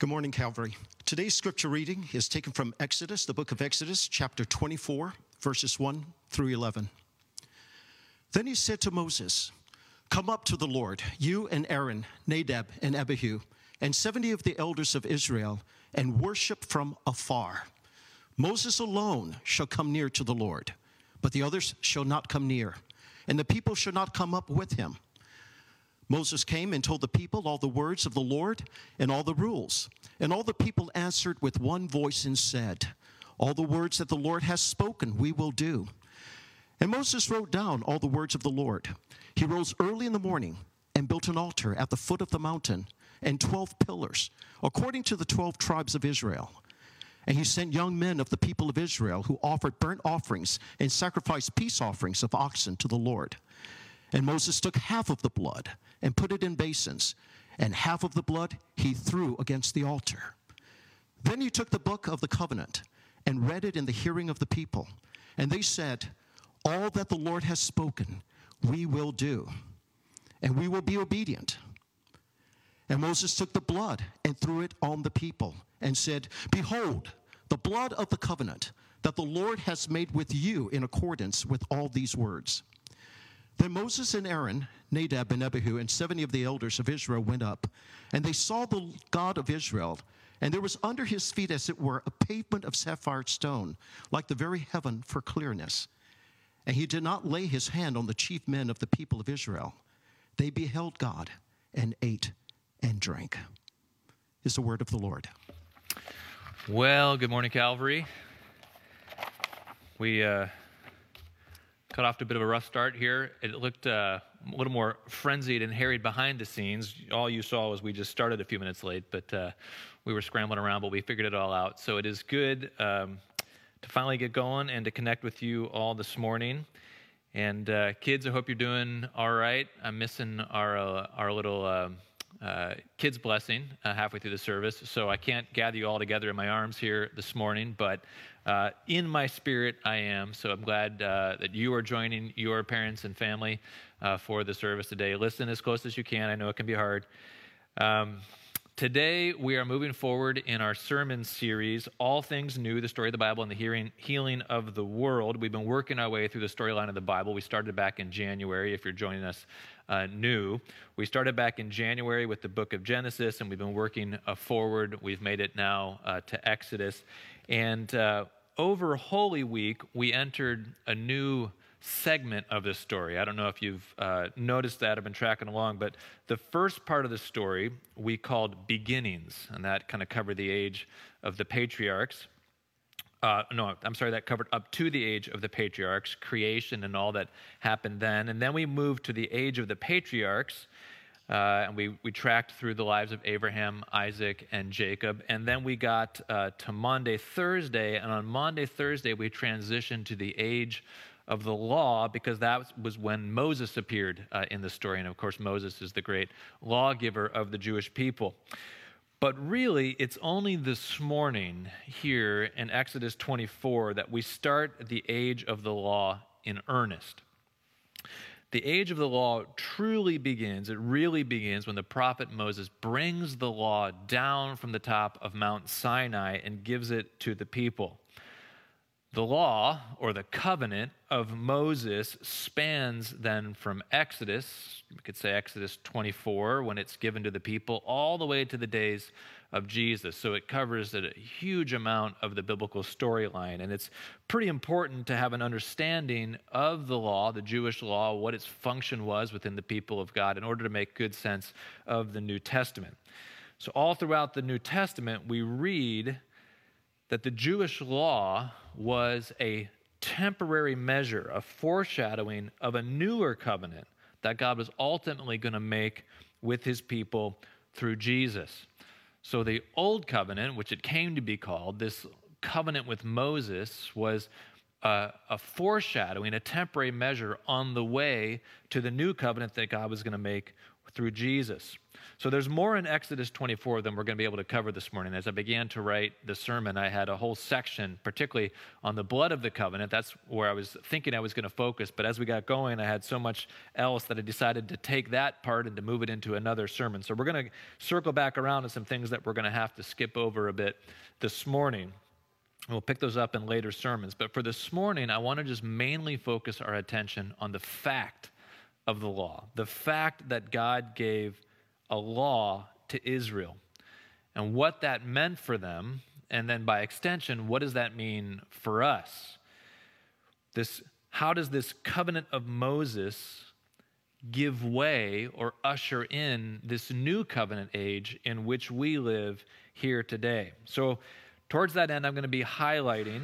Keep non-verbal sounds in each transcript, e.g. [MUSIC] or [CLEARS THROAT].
Good morning, Calvary. Today's scripture reading is taken from Exodus, the book of Exodus, chapter 24, verses 1 through 11. Then he said to Moses, Come up to the Lord, you and Aaron, Nadab and Abihu, and 70 of the elders of Israel, and worship from afar. Moses alone shall come near to the Lord, but the others shall not come near, and the people shall not come up with him. Moses came and told the people all the words of the Lord and all the rules. And all the people answered with one voice and said, All the words that the Lord has spoken, we will do. And Moses wrote down all the words of the Lord. He rose early in the morning and built an altar at the foot of the mountain and 12 pillars, according to the 12 tribes of Israel. And he sent young men of the people of Israel who offered burnt offerings and sacrificed peace offerings of oxen to the Lord. And Moses took half of the blood and put it in basins, and half of the blood he threw against the altar. Then he took the book of the covenant and read it in the hearing of the people. And they said, All that the Lord has spoken, we will do, and we will be obedient. And Moses took the blood and threw it on the people and said, Behold, the blood of the covenant that the Lord has made with you in accordance with all these words. Then Moses and Aaron, Nadab and Abihu, and 70 of the elders of Israel went up, and they saw the God of Israel. And there was under his feet, as it were, a pavement of sapphire stone, like the very heaven for clearness. And he did not lay his hand on the chief men of the people of Israel. They beheld God and ate and drank. Is the word of the Lord. Well, good morning, Calvary. We uh, cut off to a bit of a rough start here. It looked uh, a little more frenzied and harried behind the scenes. All you saw was we just started a few minutes late, but uh, we were scrambling around, but we figured it all out. So it is good um, to finally get going and to connect with you all this morning. And uh, kids, I hope you're doing all right. I'm missing our uh, our little. Um, uh, kids blessing uh, halfway through the service. So I can't gather you all together in my arms here this morning, but uh, in my spirit I am. So I'm glad uh, that you are joining your parents and family uh, for the service today. Listen as close as you can. I know it can be hard. Um, Today, we are moving forward in our sermon series, All Things New, the story of the Bible and the hearing, healing of the world. We've been working our way through the storyline of the Bible. We started back in January, if you're joining us uh, new. We started back in January with the book of Genesis, and we've been working uh, forward. We've made it now uh, to Exodus. And uh, over Holy Week, we entered a new segment of this story. I don't know if you've uh, noticed that, I've been tracking along, but the first part of the story we called Beginnings, and that kind of covered the age of the patriarchs. Uh, no, I'm sorry, that covered up to the age of the patriarchs, creation and all that happened then. And then we moved to the age of the patriarchs, uh, and we, we tracked through the lives of Abraham, Isaac, and Jacob. And then we got uh, to Maundy, Thursday, and on Maundy, Thursday, we transitioned to the age of the law because that was when Moses appeared uh, in the story. And of course, Moses is the great lawgiver of the Jewish people. But really, it's only this morning here in Exodus 24 that we start the age of the law in earnest. The age of the law truly begins, it really begins when the prophet Moses brings the law down from the top of Mount Sinai and gives it to the people. The law, or the covenant of Moses, spans then from Exodus, we could say Exodus 24, when it's given to the people, all the way to the days of Jesus. So it covers a huge amount of the biblical storyline. And it's pretty important to have an understanding of the law, the Jewish law, what its function was within the people of God, in order to make good sense of the New Testament. So, all throughout the New Testament, we read that the Jewish law was a temporary measure, a foreshadowing of a newer covenant that God was ultimately going to make with his people through Jesus. So the old covenant, which it came to be called, this covenant with Moses, was a, a, foreshadowing, a temporary measure on the way to the new covenant that God was going to make through Jesus. So there's more in Exodus 24 than we're going to be able to cover this morning. As I began to write the sermon, I had a whole section, particularly on the blood of the covenant. That's where I was thinking I was going to focus. But as we got going, I had so much else that I decided to take that part and to move it into another sermon. So we're going to circle back around to some things that we're going to have to skip over a bit this morning. We'll pick those up in later sermons. But for this morning, I want to just mainly focus our attention on the fact of the law, the fact that God gave a law to Israel and what that meant for them. And then by extension, what does that mean for us? This, how does this covenant of Moses give way or usher in this new covenant age in which we live here today? So, towards that end, I'm going to be highlighting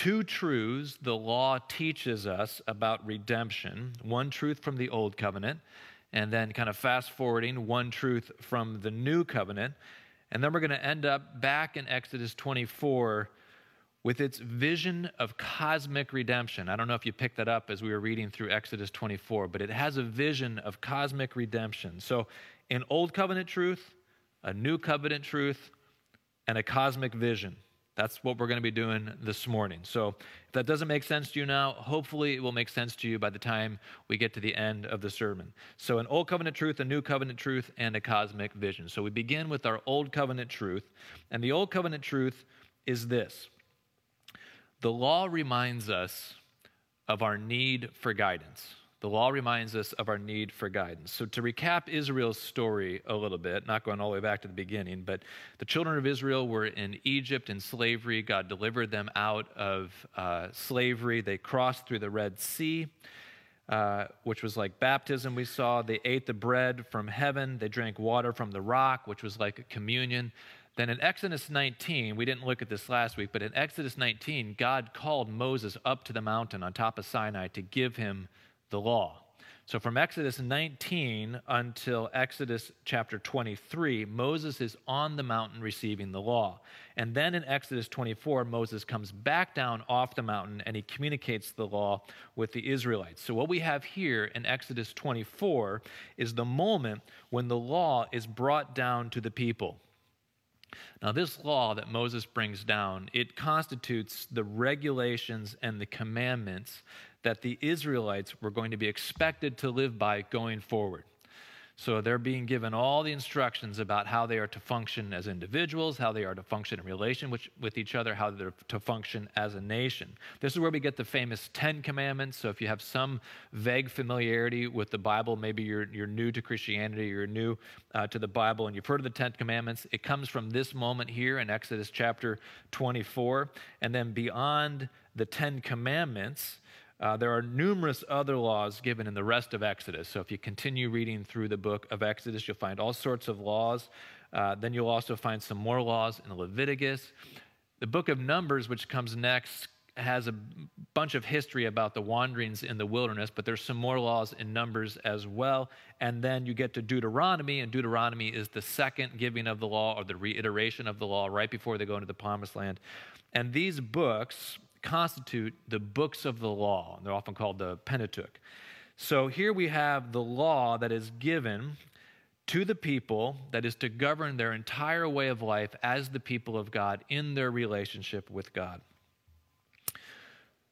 two truths the law teaches us about redemption one truth from the old covenant and then kind of fast forwarding one truth from the new covenant. And then we're going to end up back in Exodus 24 with its vision of cosmic redemption. I don't know if you picked that up as we were reading through Exodus 24, but it has a vision of cosmic redemption. So, an Old Covenant truth, a New Covenant truth, and a cosmic vision. That's what we're going to be doing this morning. So, if that doesn't make sense to you now, hopefully it will make sense to you by the time we get to the end of the sermon. So, an Old Covenant truth, a New Covenant truth, and a cosmic vision. So, we begin with our Old Covenant truth. And the Old Covenant truth is this the law reminds us of our need for guidance. The law reminds us of our need for guidance. So, to recap Israel's story a little bit, not going all the way back to the beginning, but the children of Israel were in Egypt in slavery. God delivered them out of uh, slavery. They crossed through the Red Sea, uh, which was like baptism, we saw. They ate the bread from heaven. They drank water from the rock, which was like communion. Then in Exodus 19, we didn't look at this last week, but in Exodus 19, God called Moses up to the mountain on top of Sinai to give him the law. So from Exodus 19 until Exodus chapter 23, Moses is on the mountain receiving the law. And then in Exodus 24, Moses comes back down off the mountain and he communicates the law with the Israelites. So what we have here in Exodus 24 is the moment when the law is brought down to the people. Now, this law that Moses brings down, it constitutes the regulations and the commandments that the Israelites were going to be expected to live by going forward. So they're being given all the instructions about how they are to function as individuals, how they are to function in relation with, with each other, how they're to function as a nation. This is where we get the famous Ten Commandments. So if you have some vague familiarity with the Bible, maybe you're, you're new to Christianity, you're new uh, to the Bible, and you've heard of the Ten Commandments, it comes from this moment here in Exodus chapter 24. And then beyond the Ten Commandments, uh, there are numerous other laws given in the rest of Exodus. So if you continue reading through the book of Exodus, you'll find all sorts of laws. Uh, then you'll also find some more laws in Leviticus. The book of Numbers, which comes next, has a bunch of history about the wanderings in the wilderness, but there's some more laws in Numbers as well. And then you get to Deuteronomy, and Deuteronomy is the second giving of the law or the reiteration of the law right before they go into the promised land. And these books constitute the books of the law. They're often called the Pentateuch. So here we have the law that is given to the people that is to govern their entire way of life as the people of God in their relationship with God.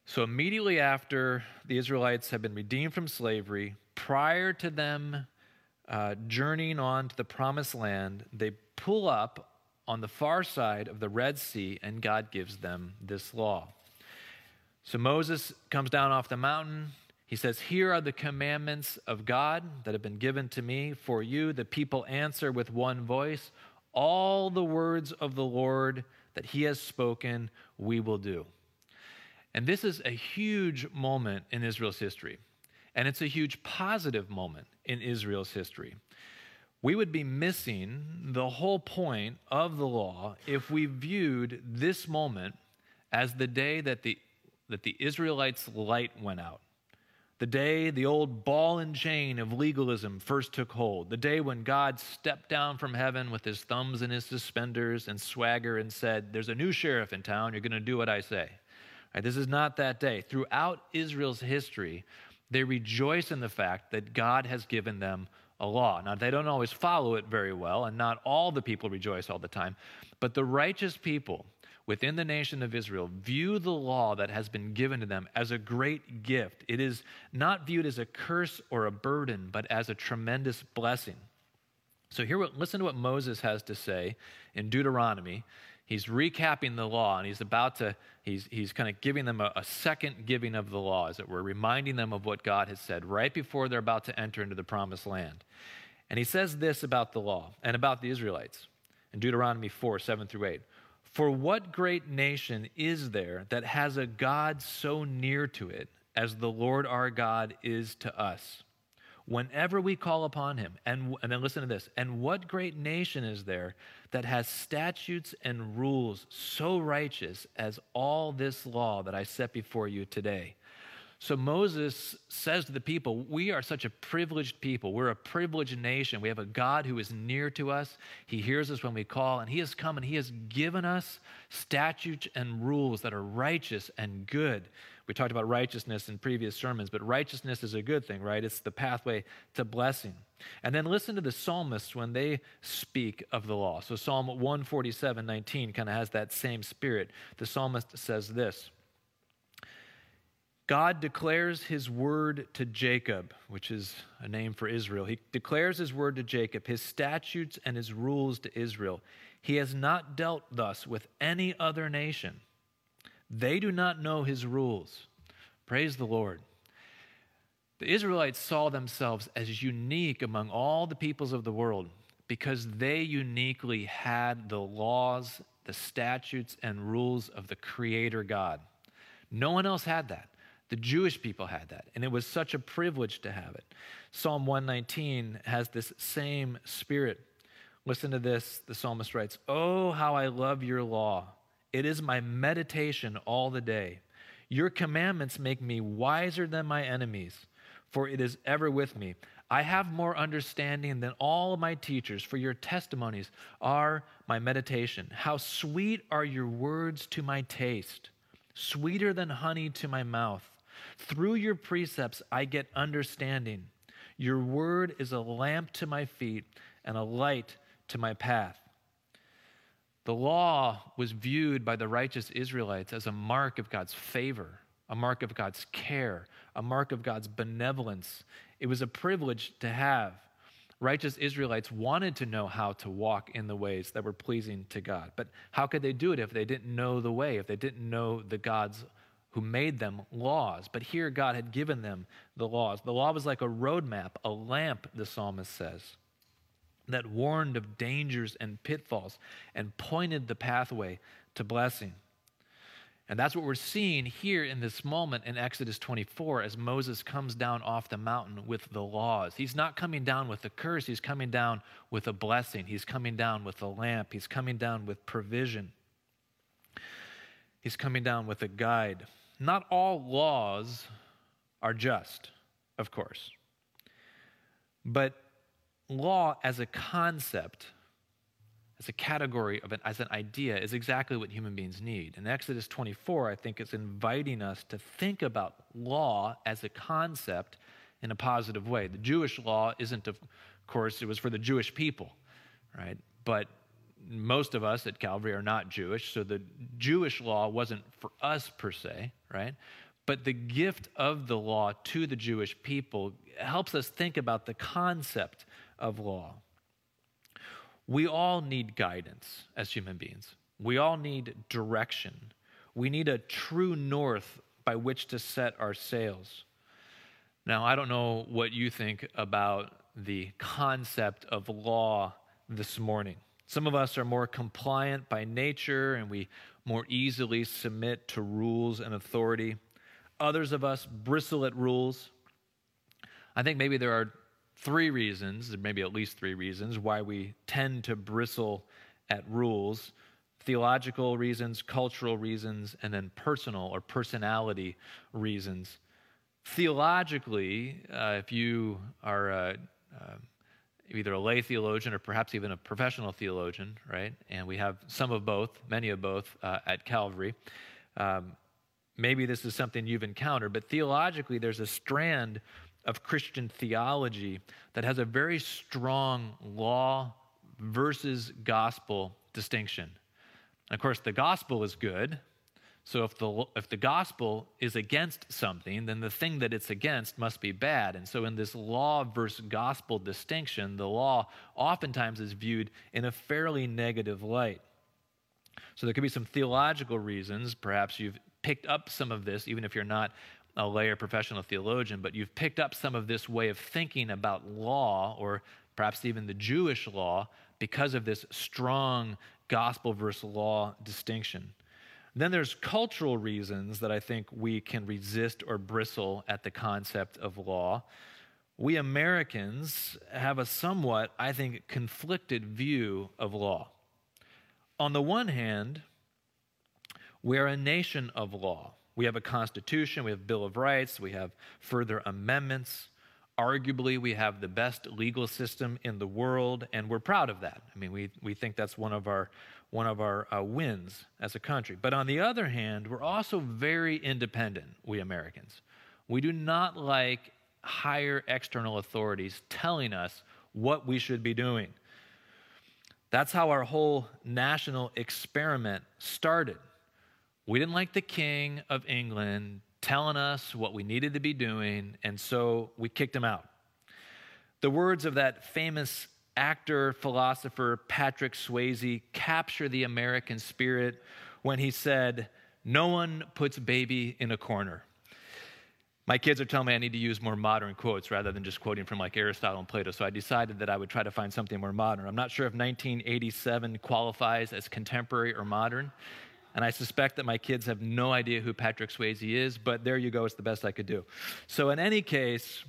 So immediately after the Israelites have been redeemed from slavery, prior to them uh, journeying on to the promised land, they pull up on the far side of the Red Sea, and God gives them this law. So Moses comes down off the mountain. He says, Here are the commandments of God that have been given to me for you. The people answer with one voice, All the words of the Lord that he has spoken, we will do. And this is a huge moment in Israel's history. And it's a huge positive moment in Israel's history. We would be missing the whole point of the law if we viewed this moment as the day that the that the Israelites' light went out. The day the old ball and chain of legalism first took hold. The day when God stepped down from heaven with his thumbs in his suspenders and swagger and said, There's a new sheriff in town. You're going to do what I say. Right, this is not that day. Throughout Israel's history, they rejoice in the fact that God has given them a law. Now, they don't always follow it very well, and not all the people rejoice all the time, but the righteous people within the nation of Israel view the law that has been given to them as a great gift. It is not viewed as a curse or a burden, but as a tremendous blessing. So here listen to what Moses has to say in Deuteronomy. He's recapping the law and he's about to, he's, he's kind of giving them a, a second giving of the law, as it were, reminding them of what God has said right before they're about to enter into the promised land. And he says this about the law and about the Israelites in Deuteronomy 4 7 through 8. For what great nation is there that has a God so near to it as the Lord our God is to us? Whenever we call upon him, and, and then listen to this, and what great nation is there that has statutes and rules so righteous as all this law that I set before you today? So Moses says to the people, We are such a privileged people. We're a privileged nation. We have a God who is near to us. He hears us when we call, and He has come and He has given us statutes and rules that are righteous and good. We talked about righteousness in previous sermons, but righteousness is a good thing, right? It's the pathway to blessing. And then listen to the psalmists when they speak of the law. So Psalm 147 19 kind of has that same spirit. The psalmist says this. God declares his word to Jacob, which is a name for Israel. He declares his word to Jacob, his statutes and his rules to Israel. He has not dealt thus with any other nation. They do not know his rules. Praise the Lord. The Israelites saw themselves as unique among all the peoples of the world because they uniquely had the laws, the statutes, and rules of the Creator God. No one else had that. The Jewish people had that, and it was such a privilege to have it. Psalm 119 has this same spirit. Listen to this. The psalmist writes, Oh, how I love your law. It is my meditation all the day. Your commandments make me wiser than my enemies, for it is ever with me. I have more understanding than all my teachers, for your testimonies are my meditation. How sweet are your words to my taste, sweeter than honey to my mouth. Through your precepts, I get understanding. Your word is a lamp to my feet and a light to my path. The law was viewed by the righteous Israelites as a mark of God's favor, a mark of God's care, a mark of God's benevolence. It was a privilege to have. Righteous Israelites wanted to know how to walk in the ways that were pleasing to God. But how could they do it if they didn't know the way, if they didn't know the God's who made them laws. But here God had given them the laws. The law was like a roadmap, a lamp, the psalmist says, that warned of dangers and pitfalls and pointed the pathway to blessing. And that's what we're seeing here in this moment in Exodus 24 as Moses comes down off the mountain with the laws. He's not coming down with a curse, he's coming down with a blessing. He's coming down with a lamp, he's coming down with provision. He's coming down with a guide. Not all laws are just, of course. But law as a concept, as a category of an, as an idea, is exactly what human beings need. And Exodus 24, I think, is inviting us to think about law as a concept in a positive way. The Jewish law isn't, of course, it was for the Jewish people, right? But most of us at Calvary are not Jewish, so the Jewish law wasn't for us per se, right? But the gift of the law to the Jewish people helps us think about the concept of law. We all need guidance as human beings. We all need direction. We need a true north by which to set our sails. Now, I don't know what you think about the concept of law this morning. Some of us are more compliant by nature and we more easily submit to rules and authority. Others of us bristle at rules. I think maybe there are three reasons, maybe at least three reasons, why we tend to bristle at rules theological reasons, cultural reasons, and then personal or personality reasons. Theologically, uh, if you are uh, uh, either a lay theologian or perhaps even a professional theologian, right? And we have some of both, many of both uh, at Calvary. Um, maybe this is something you've encountered, but theologically, there's a strand of Christian theology that has a very strong law versus gospel distinction. And of course, the gospel is good. So if the, if the gospel is against something, then the thing that it's against must be bad. And so in this law versus gospel distinction, the law oftentimes is viewed in a fairly negative light. So there could be some theological reasons. Perhaps you've picked up some of this, even if you're not a lay or professional theologian, but you've picked up some of this way of thinking about law, or perhaps even the Jewish law, because of this strong gospel versus law distinction. Then there's cultural reasons that I think we can resist or bristle at the concept of law. We Americans have a somewhat, I think, conflicted view of law. On the one hand, we are a nation of law. We have a constitution, we have Bill of Rights, we have further amendments. Arguably, we have the best legal system in the world, and we're proud of that. I mean, we, we think that's one of our, one of our uh, wins as a country. But on the other hand, we're also very independent, we Americans. We do not like higher external authorities telling us what we should be doing. That's how our whole national experiment started. We didn't like the King of England telling us what we needed to be doing, and so we kicked him out. The words of that famous actor, philosopher, Patrick Swayze, capture the American spirit when he said, No one puts baby in a corner. My kids are telling me I need to use more modern quotes rather than just quoting from like Aristotle and Plato, so I decided that I would try to find something more modern. I'm not sure if 1987 qualifies as contemporary or modern. And I suspect that my kids have no idea who Patrick Swayze is, but there you go, it's the best I could do. So, in any case,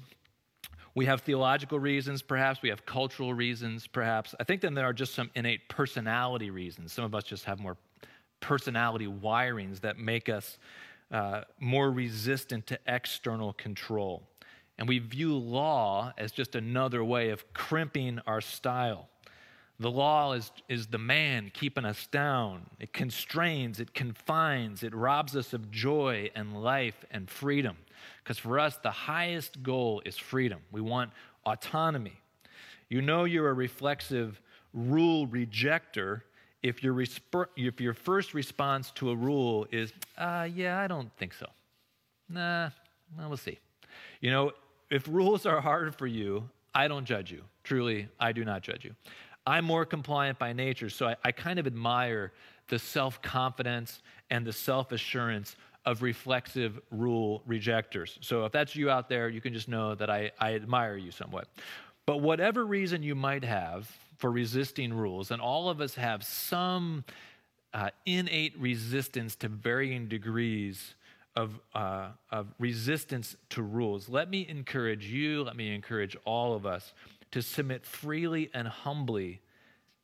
we have theological reasons, perhaps. We have cultural reasons, perhaps. I think then there are just some innate personality reasons. Some of us just have more personality wirings that make us uh, more resistant to external control. And we view law as just another way of crimping our style. The law is, is the man keeping us down. It constrains, it confines, it robs us of joy and life and freedom. Because for us, the highest goal is freedom. We want autonomy. You know you're a reflexive rule rejector if your, resp- if your first response to a rule is, uh, yeah, I don't think so. Nah, well, we'll see. You know, if rules are hard for you, I don't judge you. Truly, I do not judge you. I'm more compliant by nature, so I, I kind of admire the self confidence and the self assurance of reflexive rule rejectors. So if that's you out there, you can just know that I, I admire you somewhat. But whatever reason you might have for resisting rules, and all of us have some uh, innate resistance to varying degrees of, uh, of resistance to rules, let me encourage you, let me encourage all of us to submit freely and humbly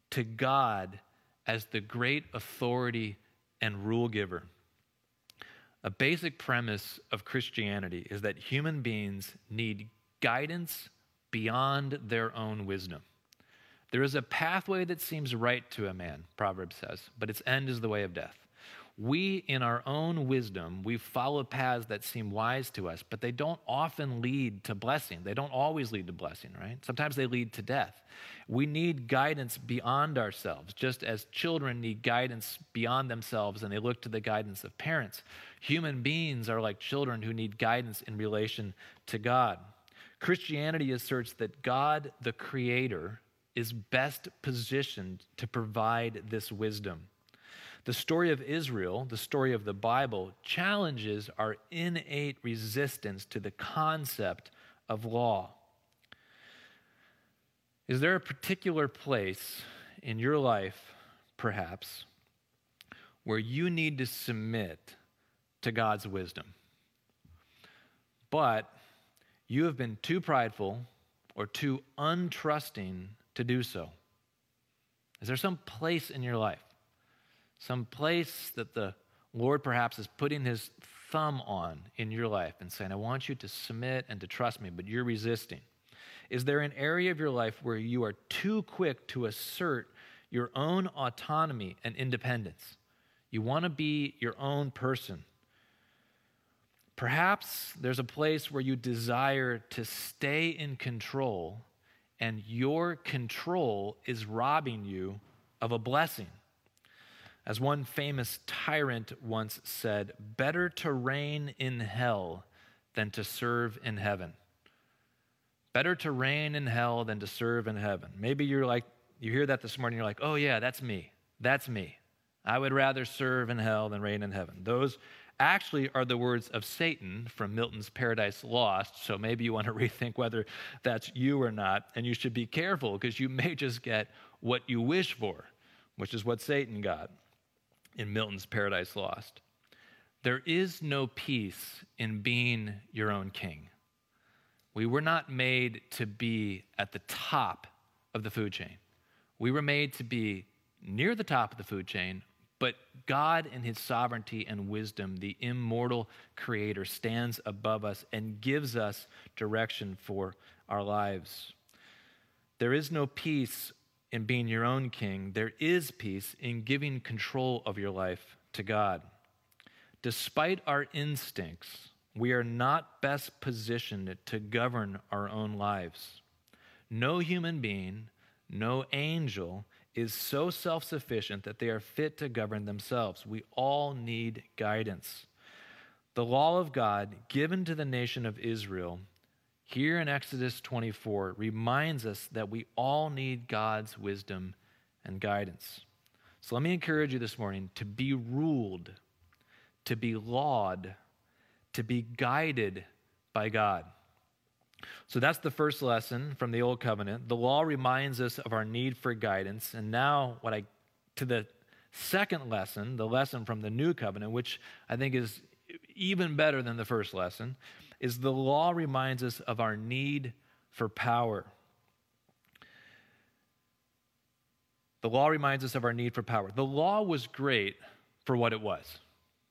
to God as the great authority and rule giver. A basic premise of Christianity is that human beings need guidance beyond their own wisdom. There is a pathway that seems right to a man, Proverbs says, but its end is the way of death. We, in our own wisdom, we follow paths that seem wise to us, but they don't often lead to blessing. They don't always lead to blessing, right? Sometimes they lead to death. We need guidance beyond ourselves, just as children need guidance beyond themselves and they look to the guidance of parents. Human beings are like children who need guidance in relation to God. Christianity asserts that God, the Creator, is best positioned to provide this wisdom. The story of Israel, the story of the Bible, challenges our innate resistance to the concept of law. Is there a particular place in your life, perhaps, where you need to submit to God's wisdom? But you have been too prideful or too untrusting to do so? Is there some place in your life some place that the Lord perhaps is putting his thumb on in your life and saying, I want you to submit and to trust me, but you're resisting? Is there an area of your life where you are too quick to assert your own autonomy and independence? You want to be your own person. Perhaps there's a place where you desire to stay in control, and your control is robbing you of a blessing. As one famous tyrant once said, better to reign in hell than to serve in heaven. Better to reign in hell than to serve in heaven. Maybe you're like, you hear that this morning, you're like, oh yeah, that's me. That's me. I would rather serve in hell than reign in heaven. Those actually are the words of Satan from Milton's Paradise Lost. So maybe you want to [LAUGHS] rethink whether that's you or not. And you should be careful because you may just get what you wish for, which is what Satan got in Milton's Paradise Lost. There is no peace in being your own king. We were not made to be at the top of the food chain. We were made to be near the top of the food chain but God, in his sovereignty and wisdom, the immortal creator, stands above us and gives us direction for our lives. There is no peace in being your own king, there is peace in giving control of your life to God. Despite our instincts, we are not best positioned to govern our own lives. No human being, no angel is so self sufficient that they are fit to govern themselves. We all need guidance. The law of God given to the nation of Israel here in Exodus 24 reminds us that we all need God's wisdom and guidance. So let me encourage you this morning to be ruled, to be lawed, to be guided by God. So that's the first lesson from the Old Covenant. The law reminds us of our need for guidance. And now, what I to the second lesson, the lesson from the New Covenant, which I think is even better than the first lesson, is the law reminds us of our need for power. The law reminds us of our need for power. The law was great for what it was.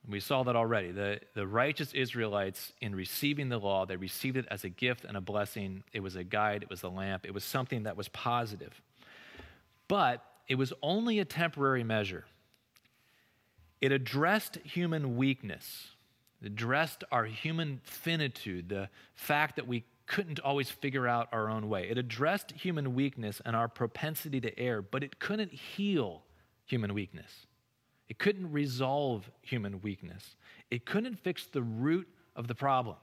We saw that already. The, the righteous Israelites, in receiving the law, they received it as a gift and a blessing. It was a guide, it was a lamp, it was something that was positive. But it was only a temporary measure. It addressed human weakness, it addressed our human finitude, the fact that we couldn't always figure out our own way. It addressed human weakness and our propensity to err, but it couldn't heal human weakness. It couldn't resolve human weakness. It couldn't fix the root of the problem.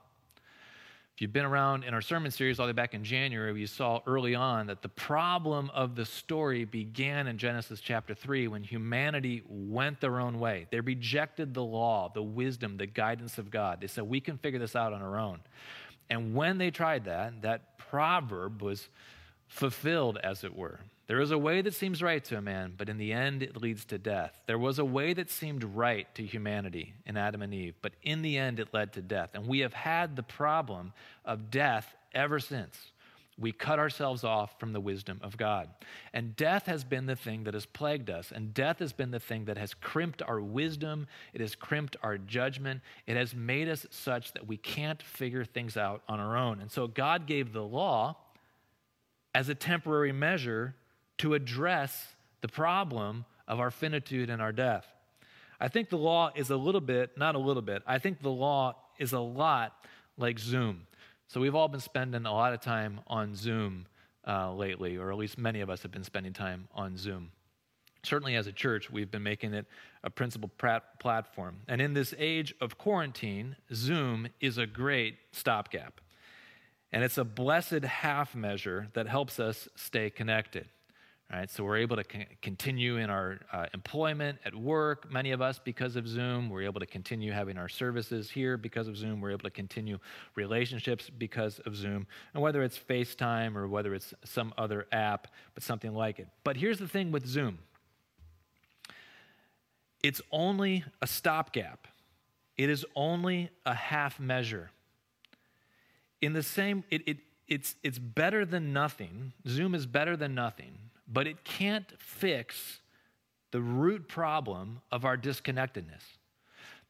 If you've been around in our sermon series all the way back in January, we saw early on that the problem of the story began in Genesis chapter 3 when humanity went their own way. They rejected the law, the wisdom, the guidance of God. They said, We can figure this out on our own. And when they tried that, that proverb was fulfilled, as it were. There is a way that seems right to a man, but in the end it leads to death. There was a way that seemed right to humanity in Adam and Eve, but in the end it led to death. And we have had the problem of death ever since. We cut ourselves off from the wisdom of God. And death has been the thing that has plagued us. And death has been the thing that has crimped our wisdom. It has crimped our judgment. It has made us such that we can't figure things out on our own. And so God gave the law as a temporary measure to address the problem of our finitude and our death. I think the law is a little bit, not a little bit, I think the law is a lot like Zoom. So we've all been spending a lot of time on Zoom uh, lately, or at least many of us have been spending time on Zoom. Certainly, as a church, we've been making it a principal platform. And in this age of quarantine, Zoom is a great stopgap. And it's a blessed half measure that helps us stay connected. Right, so we're able to con- continue in our uh, employment at work, many of us because of Zoom. We're able to continue having our services here because of Zoom. We're able to continue relationships because of Zoom. And whether it's FaceTime or whether it's some other app, but something like it. But here's the thing with Zoom it's only a stopgap, it is only a half measure. In the same, it, it, it's, it's better than nothing. Zoom is better than nothing but it can't fix the root problem of our disconnectedness.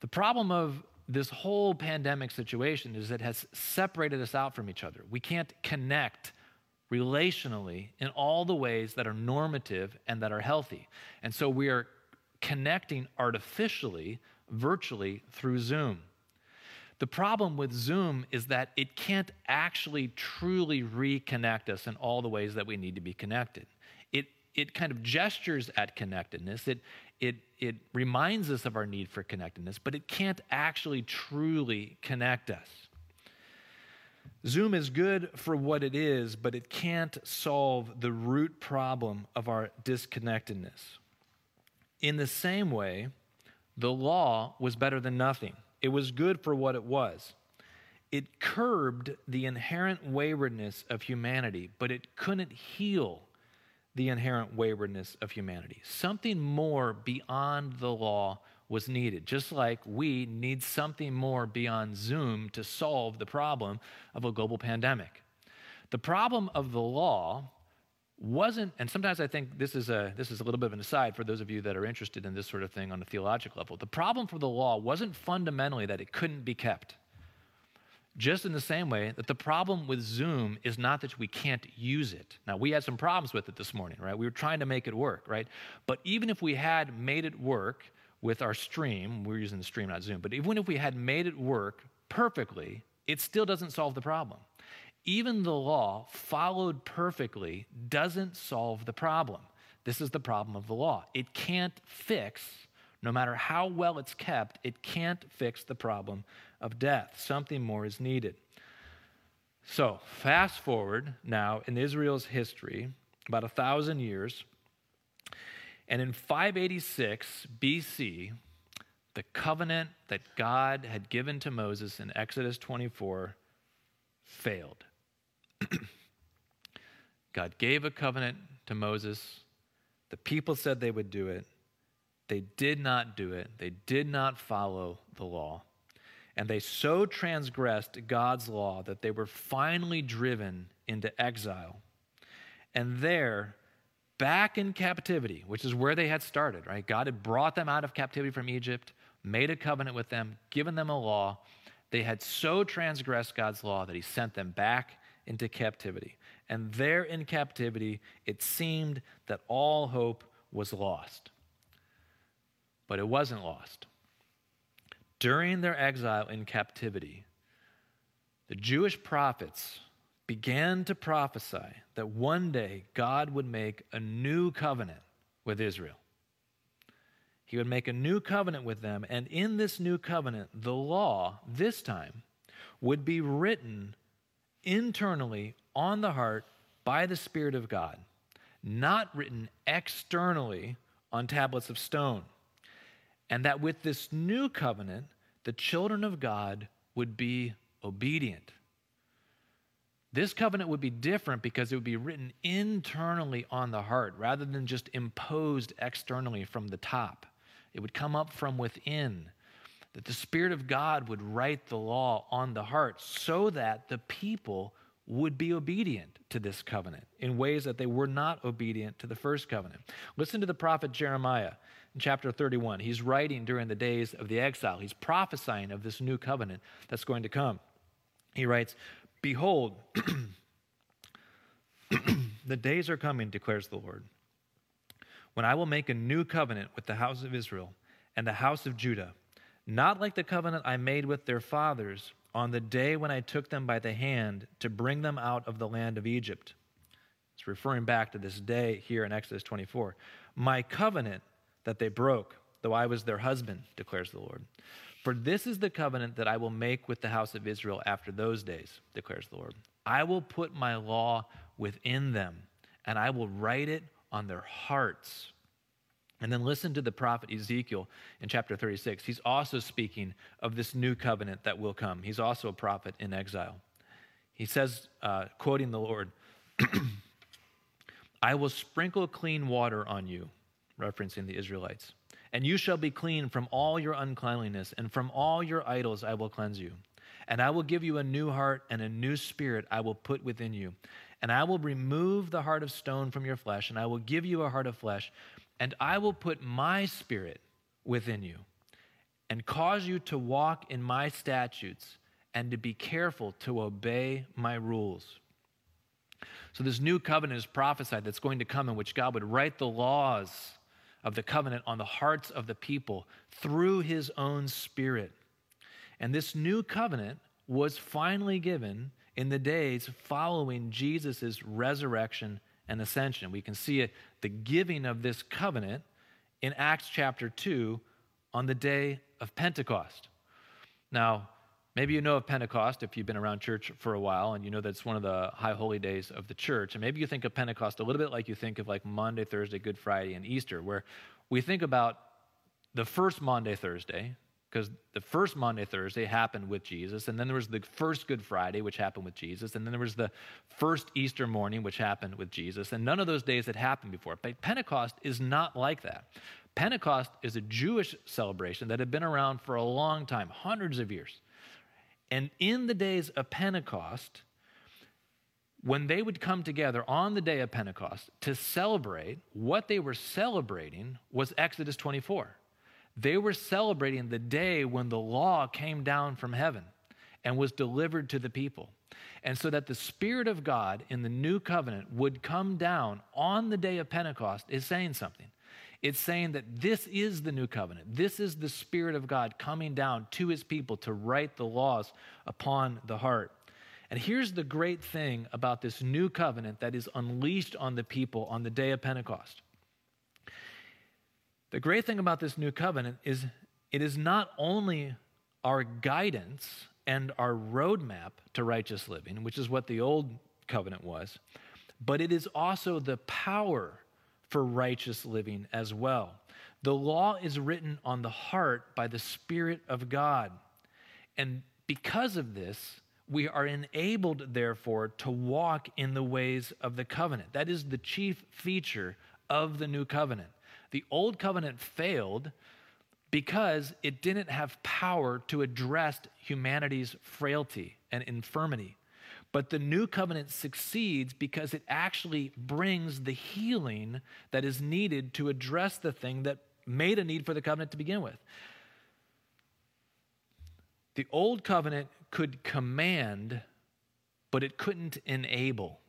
The problem of this whole pandemic situation is it has separated us out from each other. We can't connect relationally in all the ways that are normative and that are healthy. And so we are connecting artificially, virtually through Zoom. The problem with Zoom is that it can't actually truly reconnect us in all the ways that we need to be connected. It, kind of gestures at connectedness, it, it, it reminds us of our need for connectedness, but it can't actually truly connect us. Zoom is good for what it is, but it can't solve the root problem of our disconnectedness. In the same way, the law was better than nothing. It was good for what it was. It curbed the inherent waywardness of humanity, but it couldn't heal the inherent waywardness of humanity. Something more beyond the law was needed, just like we need something more beyond Zoom to solve the problem of a global pandemic. The problem of the law wasn't, and sometimes I think this is a this is a little bit of an aside for those of you that are interested in this sort of thing on a theological level. The problem for the law wasn't fundamentally that it couldn't be kept. Just in the same way that the problem with Zoom is not that we can't use it. Now, we had some problems with it this morning, right? We were trying to make it work, right? But even if we had made it work with our stream, we're using the stream, not Zoom, but even if we had made it work perfectly, it still doesn't solve the problem. Even the law, followed perfectly, doesn't solve the problem. This is the problem of the law. It can't fix, no matter how well it's kept, it can't fix the problem of death. Something more is needed. So, fast forward now in Israel's history, about a thousand years, and in 586 BC, the covenant that God had given to Moses in Exodus 24 failed. [CLEARS THROAT] God gave a covenant to Moses. The people said they would do it. They did not do it. They did not follow the law. And they so transgressed God's law that they were finally driven into exile. And there, back in captivity, which is where they had started, right? God had brought them out of captivity from Egypt, made a covenant with them, given them a law. They had so transgressed God's law that he sent them back into captivity. And there in captivity, it seemed that all hope was lost. But it wasn't lost. During their exile in captivity, the Jewish prophets began to prophesy that one day God would make a new covenant with Israel. He would make a new covenant with them, and in this new covenant, the law, this time, would be written internally on the heart by the Spirit of God, not written externally on tablets of stone. And that with this new covenant, the children of God would be obedient. This covenant would be different because it would be written internally on the heart rather than just imposed externally from the top. It would come up from within that the Spirit of God would write the law on the heart so that the people would be obedient to this covenant in ways that they were not obedient to the first covenant. Listen to the prophet Jeremiah in chapter 31. He's writing during the days of the exile, he's prophesying of this new covenant that's going to come. He writes, Behold, [CLEARS THROAT] the days are coming, declares the Lord, when I will make a new covenant with the house of Israel and the house of Judah not like the covenant I made with their fathers on the day when I took them by the hand to bring them out of the land of Egypt. It's referring back to this day here in Exodus 24. My covenant that they broke, though I was their husband, declares the Lord. For this is the covenant that I will make with the house of Israel after those days, declares the Lord. I will put my law within them, and I will write it on their hearts and then listen to the prophet Ezekiel in chapter 36. He's also speaking of this new covenant that will come. He's also a prophet in exile. He says, uh, quoting the Lord, [CLEARS THROAT] I will sprinkle clean water on you, referencing the Israelites, and you shall be clean from all your uncleanliness, and from all your idols I will cleanse you. And I will give you a new heart, and a new spirit I will put within you. And I will remove the heart of stone from your flesh, and I will give you a heart of flesh and I will put my spirit within you and cause you to walk in my statutes and to be careful to obey my rules. So, this new covenant is prophesied that's going to come in which God would write the laws of the covenant on the hearts of the people through his own spirit. And this new covenant was finally given in the days following Jesus' resurrection and ascension. We can see it, the giving of this covenant in Acts chapter 2 on the day of Pentecost. Now, maybe you know of Pentecost if you've been around church for a while and you know that it's one of the high holy days of the church. And maybe you think of Pentecost a little bit like you think of like Maundy, Thursday, Good Friday, and Easter, where we think about the first Maundy, Thursday, because the first Maundy, Thursday happened with Jesus, and then there was the first Good Friday, which happened with Jesus, and then there was the first Easter morning, which happened with Jesus, and none of those days had happened before. But Pentecost is not like that. Pentecost is a Jewish celebration that had been around for a long time, hundreds of years. And in the days of Pentecost, when they would come together on the day of Pentecost to celebrate, what they were celebrating was Exodus 24. They were celebrating the day when the law came down from heaven and was delivered to the people. And so that the Spirit of God in the new covenant would come down on the day of Pentecost is saying something. It's saying that this is the new covenant. This is the Spirit of God coming down to his people to write the laws upon the heart. And here's the great thing about this new covenant that is unleashed on the people on the day of Pentecost the great thing about this new covenant is it is not only our guidance and our roadmap to righteous living, which is what the old covenant was, but it is also the power for righteous living as well. The law is written on the heart by the Spirit of God. And because of this, we are enabled, therefore, to walk in the ways of the covenant. That is the chief feature of the new covenant. The old covenant failed because it didn't have power to address humanity's frailty and infirmity. But the new covenant succeeds because it actually brings the healing that is needed to address the thing that made a need for the covenant to begin with. The old covenant could command, but it couldn't enable.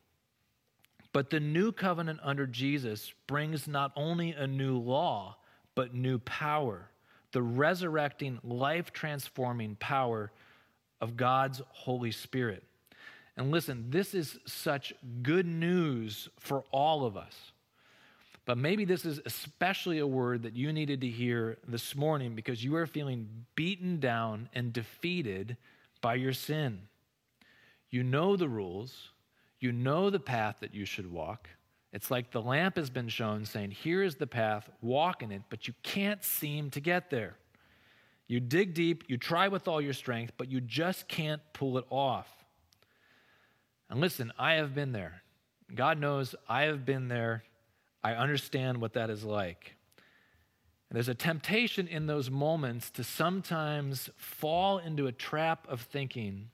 But the new covenant under Jesus brings not only a new law, but new power the resurrecting, life transforming power of God's Holy Spirit. And listen, this is such good news for all of us. But maybe this is especially a word that you needed to hear this morning because you are feeling beaten down and defeated by your sin. You know the rules, you know the path that you should walk. It's like the lamp has been shown, saying, Here is the path, walk in it, but you can't seem to get there. You dig deep, you try with all your strength, but you just can't pull it off. And listen, I have been there. God knows I have been there. I understand what that is like. And there's a temptation in those moments to sometimes fall into a trap of thinking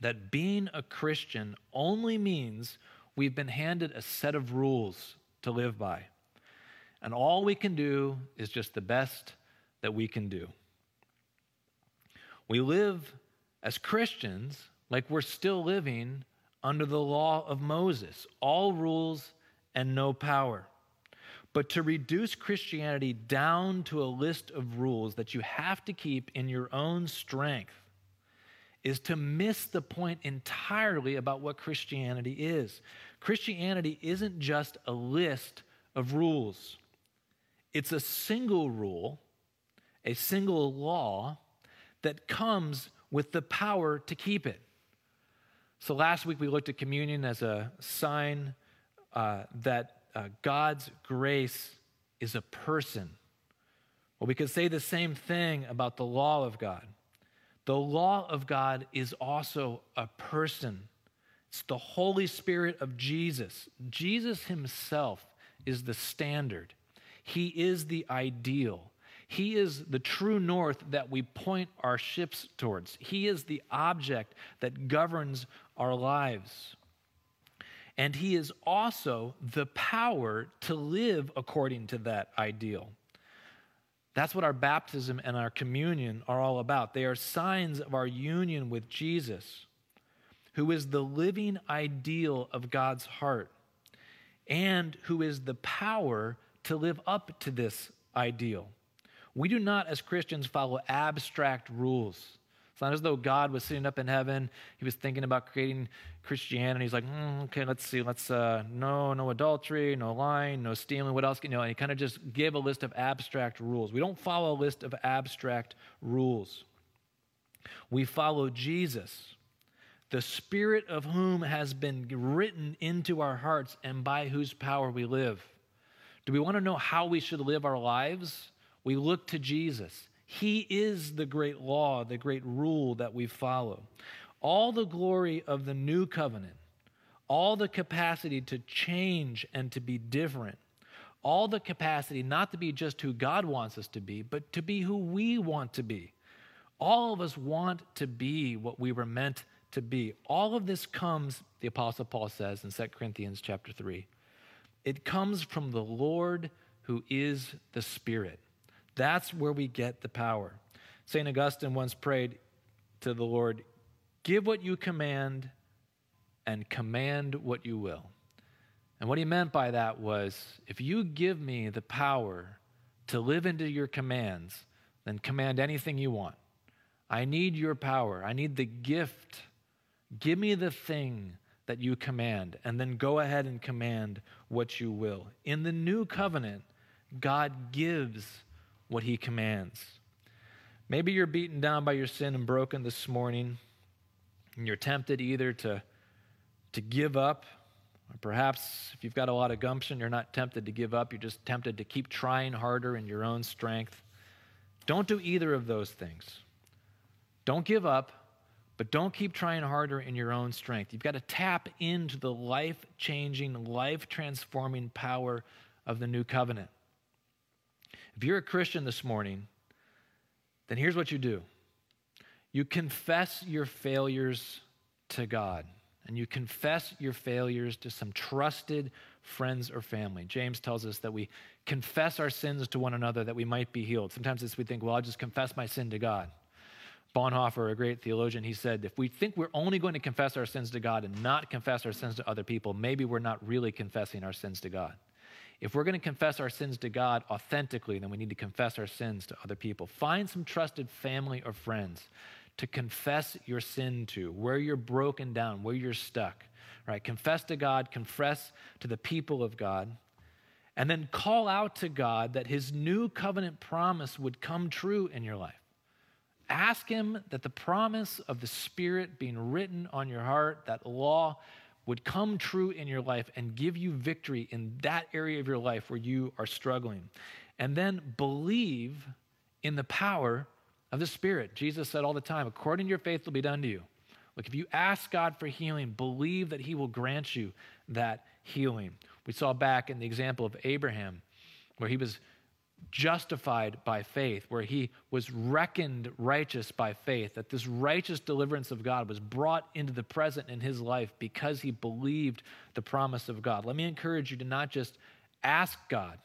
that being a Christian only means we've been handed a set of rules to live by. And all we can do is just the best that we can do. We live as Christians like we're still living under the law of Moses, all rules and no power. But to reduce Christianity down to a list of rules that you have to keep in your own strength is to miss the point entirely about what Christianity is. Christianity isn't just a list of rules, it's a single rule, a single law that comes with the power to keep it. So last week we looked at communion as a sign uh, that uh, God's grace is a person. Well, we could say the same thing about the law of God. The law of God is also a person. It's the Holy Spirit of Jesus. Jesus himself is the standard, He is the ideal. He is the true north that we point our ships towards. He is the object that governs our lives. And He is also the power to live according to that ideal. That's what our baptism and our communion are all about. They are signs of our union with Jesus, who is the living ideal of God's heart and who is the power to live up to this ideal. We do not, as Christians, follow abstract rules, It's not as though God was sitting up in heaven. He was thinking about creating Christianity. He's like, mm, okay, let's see. Let's, uh, no, no adultery, no lying, no stealing. What else? You know, and he kind of just gave a list of abstract rules. We don't follow a list of abstract rules. We follow Jesus, the Spirit of whom has been written into our hearts and by whose power we live. Do we want to know how we should live our lives? We look to Jesus. He is the great law, the great rule that we follow. All the glory of the new covenant, all the capacity to change and to be different, all the capacity not to be just who God wants us to be, but to be who we want to be. All of us want to be what we were meant to be. All of this comes, the Apostle Paul says in 2 Corinthians chapter 3. It comes from the Lord who is the Spirit. That's where we get the power. St. Augustine once prayed to the Lord, Give what you command and command what you will. And what he meant by that was if you give me the power to live into your commands, then command anything you want. I need your power. I need the gift. Give me the thing that you command, and then go ahead and command what you will. In the new covenant, God gives what he commands. Maybe you're beaten down by your sin and broken this morning, and you're tempted either to, to give up, or perhaps if you've got a lot of gumption, you're not tempted to give up, you're just tempted to keep trying harder in your own strength. Don't do either of those things. Don't give up, but don't keep trying harder in your own strength. You've got to tap into the life changing, life transforming power of the new covenant. If you're a Christian this morning, then here's what you do you confess your failures to God, and you confess your failures to some trusted friends or family. James tells us that we confess our sins to one another that we might be healed. Sometimes we think, well, I'll just confess my sin to God. Bonhoeffer, a great theologian, he said, if we think we're only going to confess our sins to God and not confess our sins to other people, maybe we're not really confessing our sins to God. If we're going to confess our sins to God authentically, then we need to confess our sins to other people. Find some trusted family or friends to confess your sin to, where you're broken down, where you're stuck. Right? Confess to God, confess to the people of God, and then call out to God that his new covenant promise would come true in your life. Ask him that the promise of the Spirit being written on your heart, that law would come true in your life and give you victory in that area of your life where you are struggling. And then believe in the power of the Spirit. Jesus said all the time, according to your faith will be done to you. Look, if you ask God for healing, believe that He will grant you that healing. We saw back in the example of Abraham, where he was justified by faith, where he was reckoned righteous by faith, that this righteous deliverance of God was brought into the present in his life because he believed the promise of God. Let me encourage you to not just ask God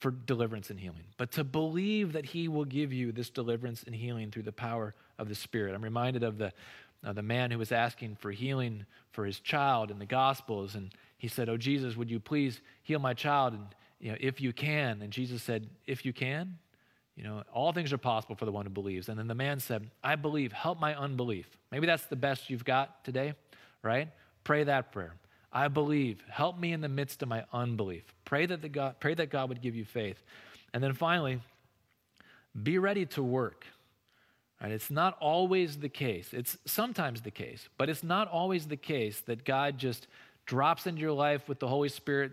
for deliverance and healing, but to believe that he will give you this deliverance and healing through the power of the Spirit. I'm reminded of the, uh, the man who was asking for healing for his child in the Gospels, and he said, Oh, Jesus, would you please heal my child? And you know, if you can. And Jesus said, if you can, you know, all things are possible for the one who believes. And then the man said, I believe, help my unbelief. Maybe that's the best you've got today, right? Pray that prayer. I believe, help me in the midst of my unbelief. Pray that, the God, pray that God would give you faith. And then finally, be ready to work. Right? It's not always the case. It's sometimes the case, but it's not always the case that God just drops into your life with the Holy Spirit,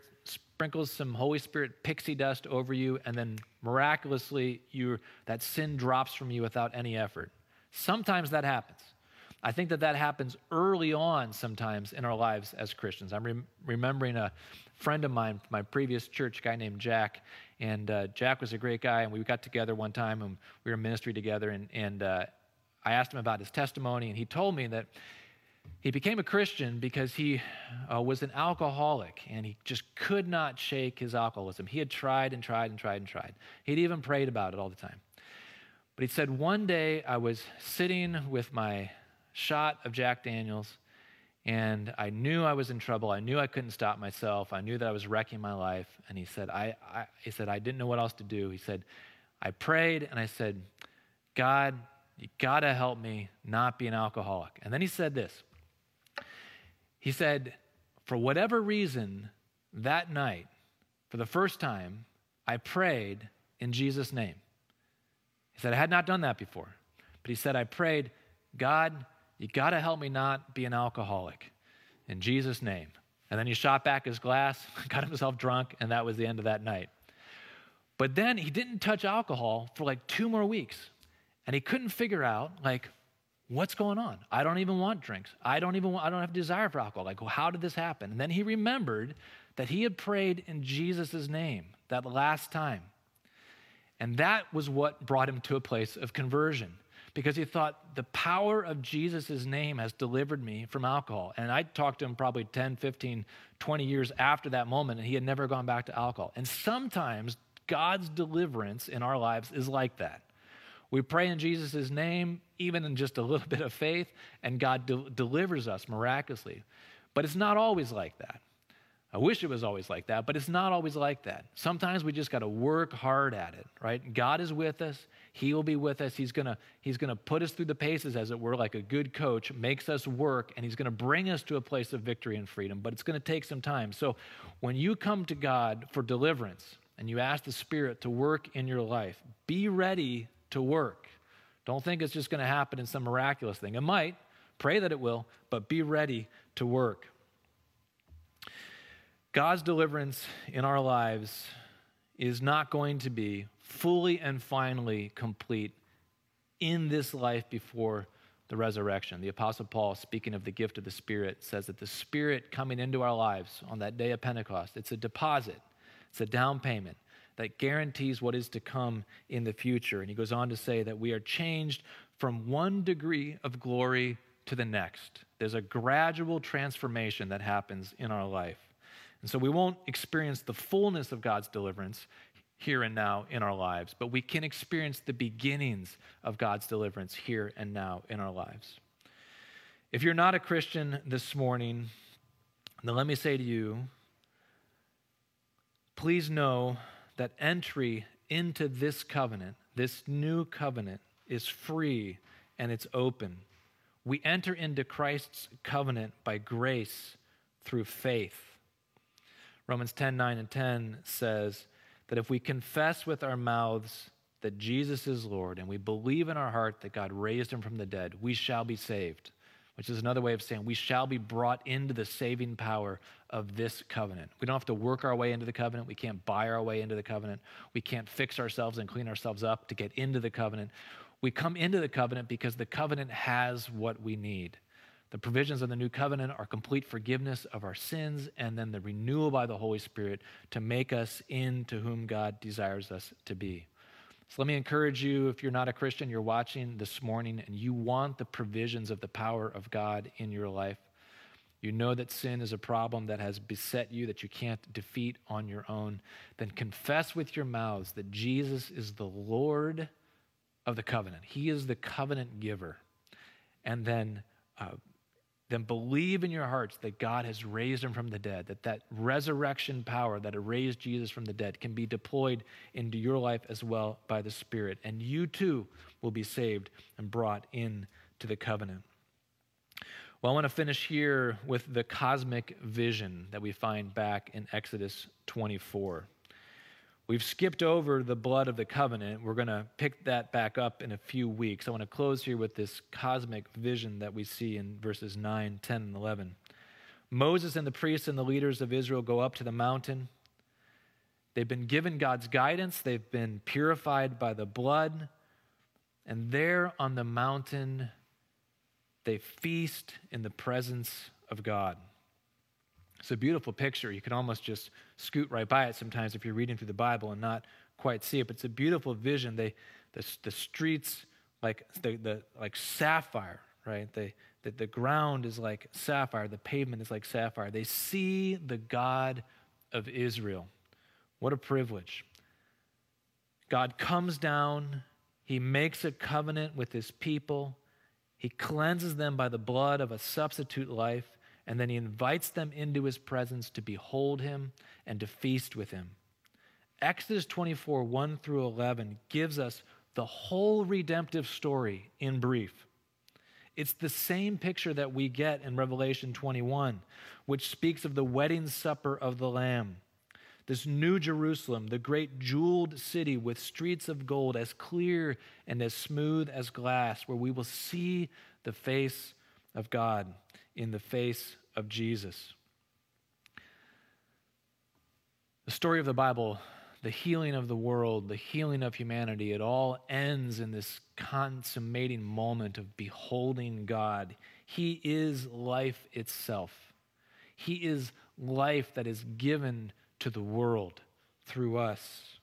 sprinkles some Holy Spirit pixie dust over you, and then miraculously you that sin drops from you without any effort. Sometimes that happens. I think that that happens early on sometimes in our lives as Christians. I'm re- remembering a friend of mine, my previous church, guy named Jack, and uh, Jack was a great guy, and we got together one time and we were in ministry together, and, and uh, I asked him about his testimony, and he told me that he became a Christian because he uh, was an alcoholic and he just could not shake his alcoholism. He had tried and tried and tried and tried. He'd even prayed about it all the time. But he said, One day I was sitting with my shot of Jack Daniels and I knew I was in trouble. I knew I couldn't stop myself. I knew that I was wrecking my life. And he said, I, I, he said, I didn't know what else to do. He said, I prayed and I said, God, you got to help me not be an alcoholic. And then he said this He said, For whatever reason, that night, for the first time, I prayed in Jesus' name. He said, I had not done that before. But he said, I prayed, God, you got to help me not be an alcoholic in Jesus' name. And then he shot back his glass, [LAUGHS] got himself drunk, and that was the end of that night. But then he didn't touch alcohol for like two more weeks. And he couldn't figure out, like, what's going on? I don't even want drinks. I don't even want, I don't have desire for alcohol. Like, well, how did this happen? And then he remembered that he had prayed in Jesus' name that last time. And that was what brought him to a place of conversion because he thought the power of Jesus' name has delivered me from alcohol. And I talked to him probably 10, 15, 20 years after that moment, and he had never gone back to alcohol. And sometimes God's deliverance in our lives is like that. We pray in Jesus' name, even in just a little bit of faith, and God de- delivers us miraculously. But it's not always like that. I wish it was always like that, but it's not always like that. Sometimes we just got to work hard at it, right? God is with us. He will be with us. He's going to he's going to put us through the paces as it were like a good coach, makes us work and he's going to bring us to a place of victory and freedom, but it's going to take some time. So when you come to God for deliverance and you ask the Spirit to work in your life, be ready to work. Don't think it's just going to happen in some miraculous thing. It might. Pray that it will, but be ready to work. God's deliverance in our lives is not going to be fully and finally complete in this life before the resurrection. The Apostle Paul, speaking of the gift of the Spirit, says that the Spirit coming into our lives on that day of Pentecost, it's a deposit, it's a down payment that guarantees what is to come in the future. And he goes on to say that we are changed from one degree of glory to the next. There's a gradual transformation that happens in our life. And so we won't experience the fullness of God's deliverance here and now in our lives, but we can experience the beginnings of God's deliverance here and now in our lives. If you're not a Christian this morning, then let me say to you please know that entry into this covenant, this new covenant, is free and it's open. We enter into Christ's covenant by grace through faith. Romans 10 9 and 10 says that if we confess with our mouths that Jesus is Lord and we believe in our heart that God raised him from the dead, we shall be saved, which is another way of saying we shall be brought into the saving power of this covenant. We don't have to work our way into the covenant. We can't buy our way into the covenant. We can't fix ourselves and clean ourselves up to get into the covenant. We come into the covenant because the covenant has what we need. The provisions of the new covenant are complete forgiveness of our sins and then the renewal by the Holy Spirit to make us into whom God desires us to be. So let me encourage you if you're not a Christian, you're watching this morning and you want the provisions of the power of God in your life. You know that sin is a problem that has beset you that you can't defeat on your own. Then confess with your mouths that Jesus is the Lord of the covenant. He is the covenant giver. And then uh, then believe in your hearts that God has raised him from the dead, that that resurrection power that raised Jesus from the dead can be deployed into your life as well by the Spirit. And you too will be saved and brought in to the covenant. Well, I want to finish here with the cosmic vision that we find back in Exodus 24. We've skipped over the blood of the covenant. We're going to pick that back up in a few weeks. I want to close here with this cosmic vision that we see in verses 9, 10, and 11. Moses and the priests and the leaders of Israel go up to the mountain. They've been given God's guidance, they've been purified by the blood. And there on the mountain, they feast in the presence of God. It's a beautiful picture. You can almost just scoot right by it sometimes if you're reading through the Bible and not quite see it. But it's a beautiful vision. They, the, the streets like the, the like sapphire, right? They, the, the ground is like sapphire. The pavement is like sapphire. They see the God of Israel. What a privilege. God comes down. He makes a covenant with his people. He cleanses them by the blood of a substitute life and then he invites them into his presence to behold him and to feast with him. Exodus 24, 1 through 11, gives us the whole redemptive story in brief. It's the same picture that we get in Revelation 21, which speaks of the wedding supper of the Lamb. This new Jerusalem, the great jeweled city with streets of gold as clear and as smooth as glass, where we will see the face of God in the face of Jesus. The story of the Bible the healing of the world, the healing of humanity, it all ends in this consummating moment of beholding God. He is life itself. He is life that is given to the world through us.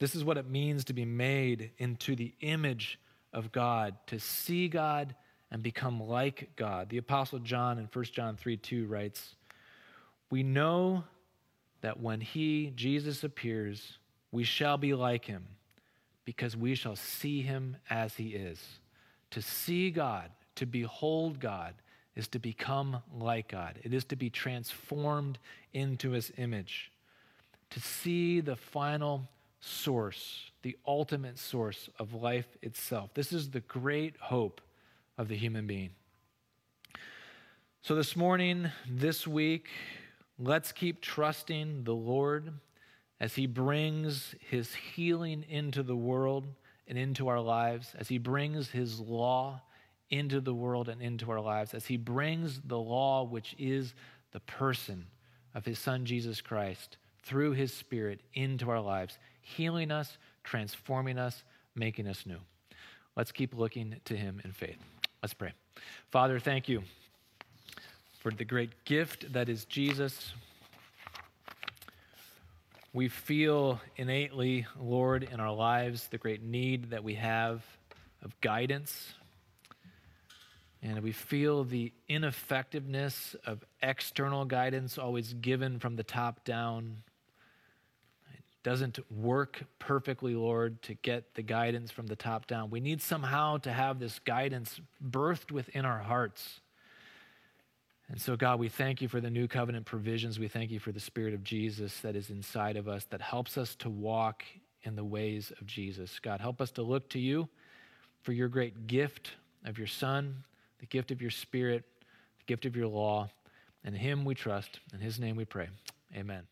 This is what it means to be made into the image of God, to see God and become like God. The Apostle John in 1 John 3 2 writes, We know that when he, Jesus, appears, we shall be like him because we shall see him as he is. To see God, to behold God, is to become like God. It is to be transformed into his image. To see the final source, the ultimate source of life itself. This is the great hope of the human being. So, this morning, this week, Let's keep trusting the Lord as He brings His healing into the world and into our lives, as He brings His law into the world and into our lives, as He brings the law, which is the person of His Son Jesus Christ, through His Spirit into our lives, healing us, transforming us, making us new. Let's keep looking to Him in faith. Let's pray. Father, thank you for the great gift that is Jesus. We feel innately, Lord, in our lives the great need that we have of guidance. And we feel the ineffectiveness of external guidance always given from the top down. Doesn't work perfectly, Lord, to get the guidance from the top down. We need somehow to have this guidance birthed within our hearts. And so, God, we thank you for the new covenant provisions. We thank you for the Spirit of Jesus that is inside of us that helps us to walk in the ways of Jesus. God, help us to look to you for your great gift of your Son, the gift of your Spirit, the gift of your law. In Him we trust. In His name we pray. Amen.